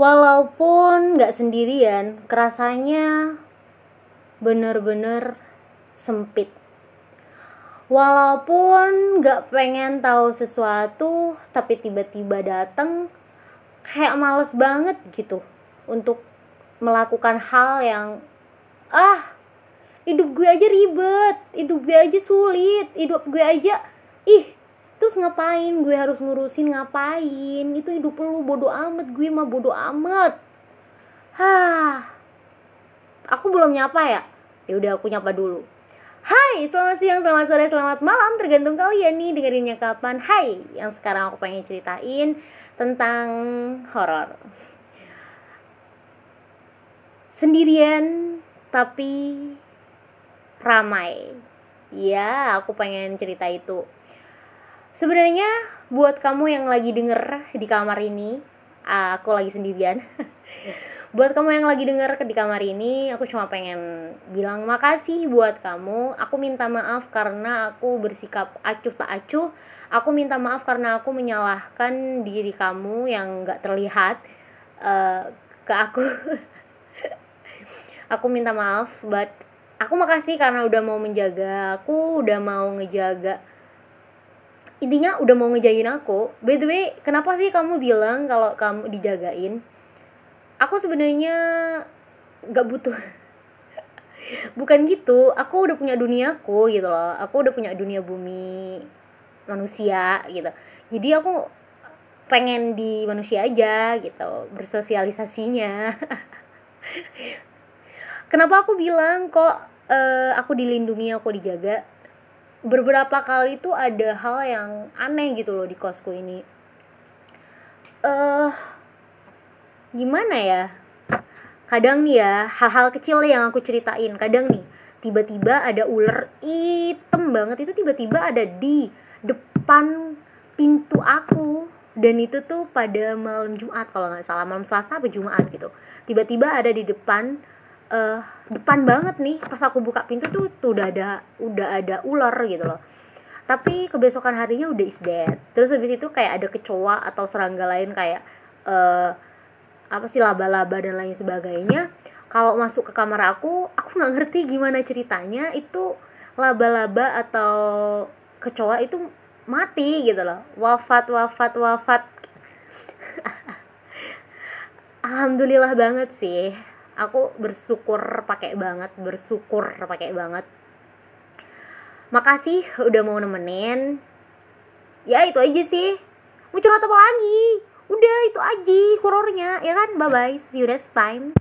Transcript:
walaupun nggak sendirian kerasanya bener-bener sempit. Walaupun nggak pengen tahu sesuatu tapi tiba-tiba dateng kayak males banget gitu untuk melakukan hal yang ah hidup gue aja ribet hidup gue aja sulit hidup gue aja ih terus ngapain? Gue harus ngurusin ngapain? Itu hidup lu bodoh amat. Gue mah bodoh amat. Hah. Aku belum nyapa ya? Ya udah aku nyapa dulu. Hai, selamat siang, selamat sore, selamat malam. Tergantung kalian nih dengerinnya kapan. Hai, yang sekarang aku pengen ceritain Tentang horor. Sendirian tapi ramai. Ya, aku pengen cerita itu Sebenarnya buat kamu yang lagi denger di kamar ini Aku lagi sendirian. Buat kamu yang lagi denger di kamar ini aku cuma pengen bilang makasih buat kamu. Aku minta maaf karena aku bersikap acuh tak acuh. Aku minta maaf karena aku menyalahkan diri kamu yang nggak terlihat uh, ke aku. Aku minta maaf but aku makasih karena udah mau menjaga. Aku udah mau ngejaga intinya udah mau ngejagain aku. By the way kenapa sih kamu bilang kalau kamu dijagain? Aku sebenarnya nggak butuh. Bukan gitu. Aku udah punya duniaku gitu loh. Aku udah punya dunia bumi manusia gitu. Jadi aku pengen di manusia aja gitu bersosialisasinya. Kenapa aku bilang kok uh, aku dilindungi aku dijaga beberapa kali itu ada hal yang aneh gitu loh di kosku ini. Eh uh, gimana ya? Kadang nih ya hal-hal kecil yang aku ceritain. Kadang nih tiba-tiba ada ular hitam banget. Itu tiba-tiba ada di depan pintu aku. Dan itu tuh pada malam Jumat kalau nggak salah. Malam Selasa atau Jumat gitu. Tiba-tiba ada di depan uh, depan banget nih pas aku buka pintu tuh tuh udah ada udah ada ular gitu loh. Tapi kebesokan harinya udah is dead. Terus habis itu kayak ada kecoa atau serangga lain kayak uh, apa sih laba-laba dan lain sebagainya. Kalau masuk ke kamar aku aku nggak ngerti gimana ceritanya. Itu laba-laba atau kecoa itu mati gitu loh. Wafat wafat wafat. Alhamdulillah banget sih aku bersyukur pakai banget bersyukur pakai banget. Makasih udah mau nemenin. Ya itu aja sih. Mau curhat apa lagi? Udah itu aja horornya ya kan? Bye bye see you next time